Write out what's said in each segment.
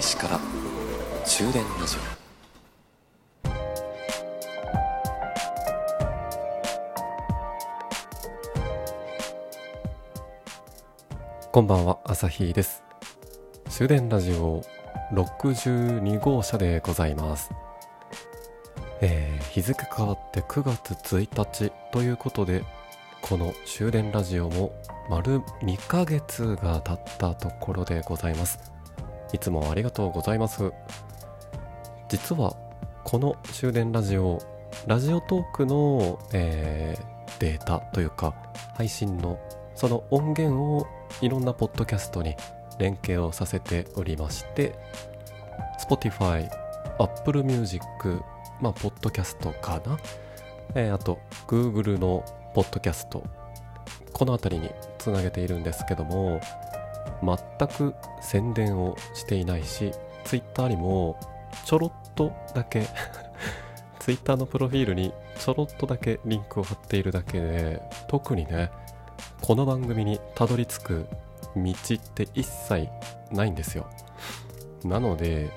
市から終電ラジオこんばんは朝日です。終電ラジオ62号車でございます。えー、日付変わって9月1日ということでこの終電ラジオも丸2ヶ月が経ったところでございます。いつもありがとうございます。実はこの終電ラジオラジオトークの、えー、データというか配信のその音源をいろんなポッドキャストに連携をさせておりまして Spotify、Apple Music、まあ、ポッドキャストかな、えー、あと Google のポッドキャスト。この辺りにつなげているんですけども全く宣伝をしていないし Twitter にもちょろっとだけ Twitter のプロフィールにちょろっとだけリンクを貼っているだけで特にねこの番組にたどり着く道って一切ないんですよ。なので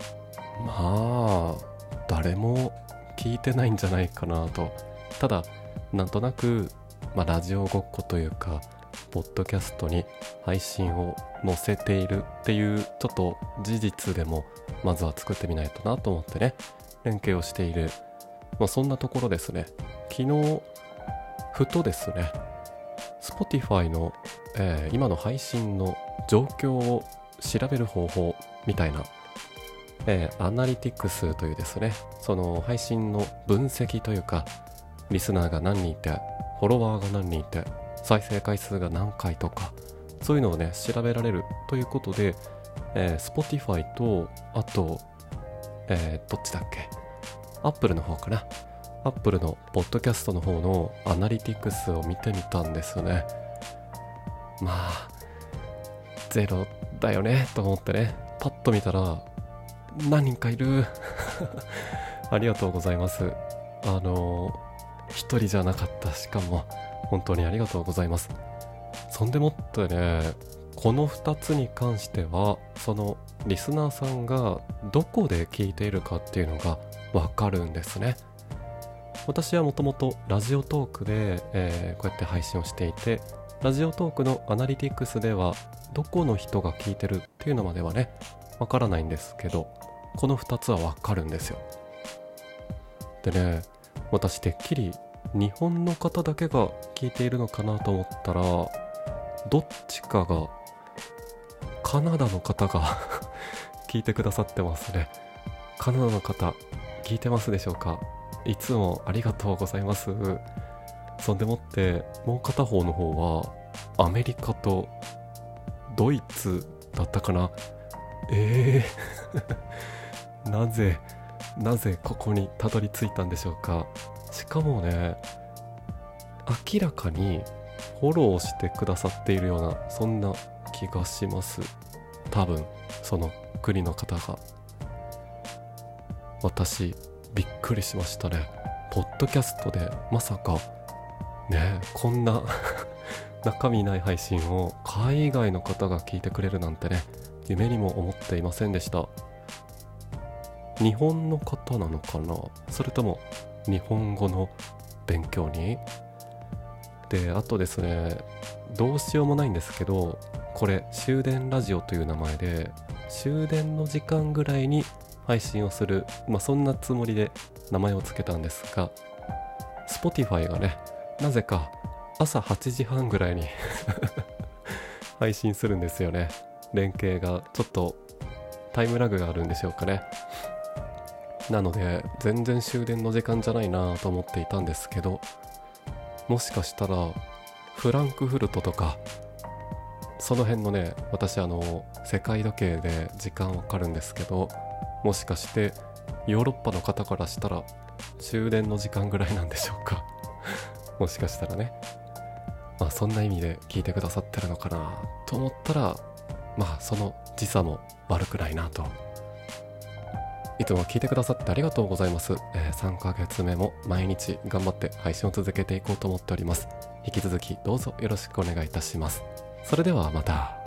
まあ誰も聞いてないんじゃないかなと。ただなんとなく、まあ、ラジオごっこというかポッドキャストに配信を載せているっていうちょっと事実でもまずは作ってみないとなと思ってね連携をしている、まあ、そんなところですね。昨日ふとですね Spotify の、えー、今の配信の状況を調べる方法みたいな、えー、アナリティクスというですねその配信の分析というかリスナーが何人いてフォロワーが何人いて再生回数が何回とかそういうのをね調べられるということで、えー、Spotify とあと、えー、どっちだっけ？Apple の方かな。Apple のポッドキャストの方のアナリティクスを見てみたんですよね。まあゼロだよねと思ってね。パッと見たら何人かいる。ありがとうございます。あの一人じゃなかった。しかも本当にありがとうございます。そんでもってねこの2つに関してはそのリスナーさんがどこで聞いているかっていうのがわかるんですね。私はもともとラジオトークで、えー、こうやって配信をしていてラジオトークのアナリティクスではどこの人が聞いてるっていうのまではねわからないんですけどこの2つはわかるんですよ。でね私てっきり日本の方だけが聞いているのかなと思ったらどっちかがカナダの方が 聞いてくださってますね。カナダの方聞いてますでしょうか？いつもありがとうございます。そんでもってもう片方の方はアメリカとドイツだったかな？ええー、なぜなぜここにたどり着いたんでしょうか？しかもね明らかにフォローしてくださっているようなそんな気がします。多分その国の方が。私びっくりしましたね。ポッドキャストでまさかねこんな 中身ない配信を海外の方が聞いてくれるなんてね夢にも思っていませんでした。日本の方なのかな？それとも日本語の勉強に。であとですねどうしようもないんですけどこれ終電ラジオという名前で終電の時間ぐらいに配信をするまあそんなつもりで名前を付けたんですが Spotify がねなぜか朝8時半ぐらいに 配信するんですよね。連携がちょっとタイムラグがあるんでしょうかね。なので全然終電の時間じゃないなと思っていたんですけどもしかしたらフランクフルトとかその辺のね私あの世界時計で時間わかるんですけどもしかしてヨーロッパの方からしたら終電の時間ぐらいなんでしょうか。もしかしたらね。まあそんな意味で聞いてくださってるのかなと思ったらまあその時差も悪くないなといつも聞いてくださってありがとうございます、えー、3ヶ月目も毎日頑張って配信を続けていこうと思っております。引き続きどうぞよろしくお願いいたします。それではまた。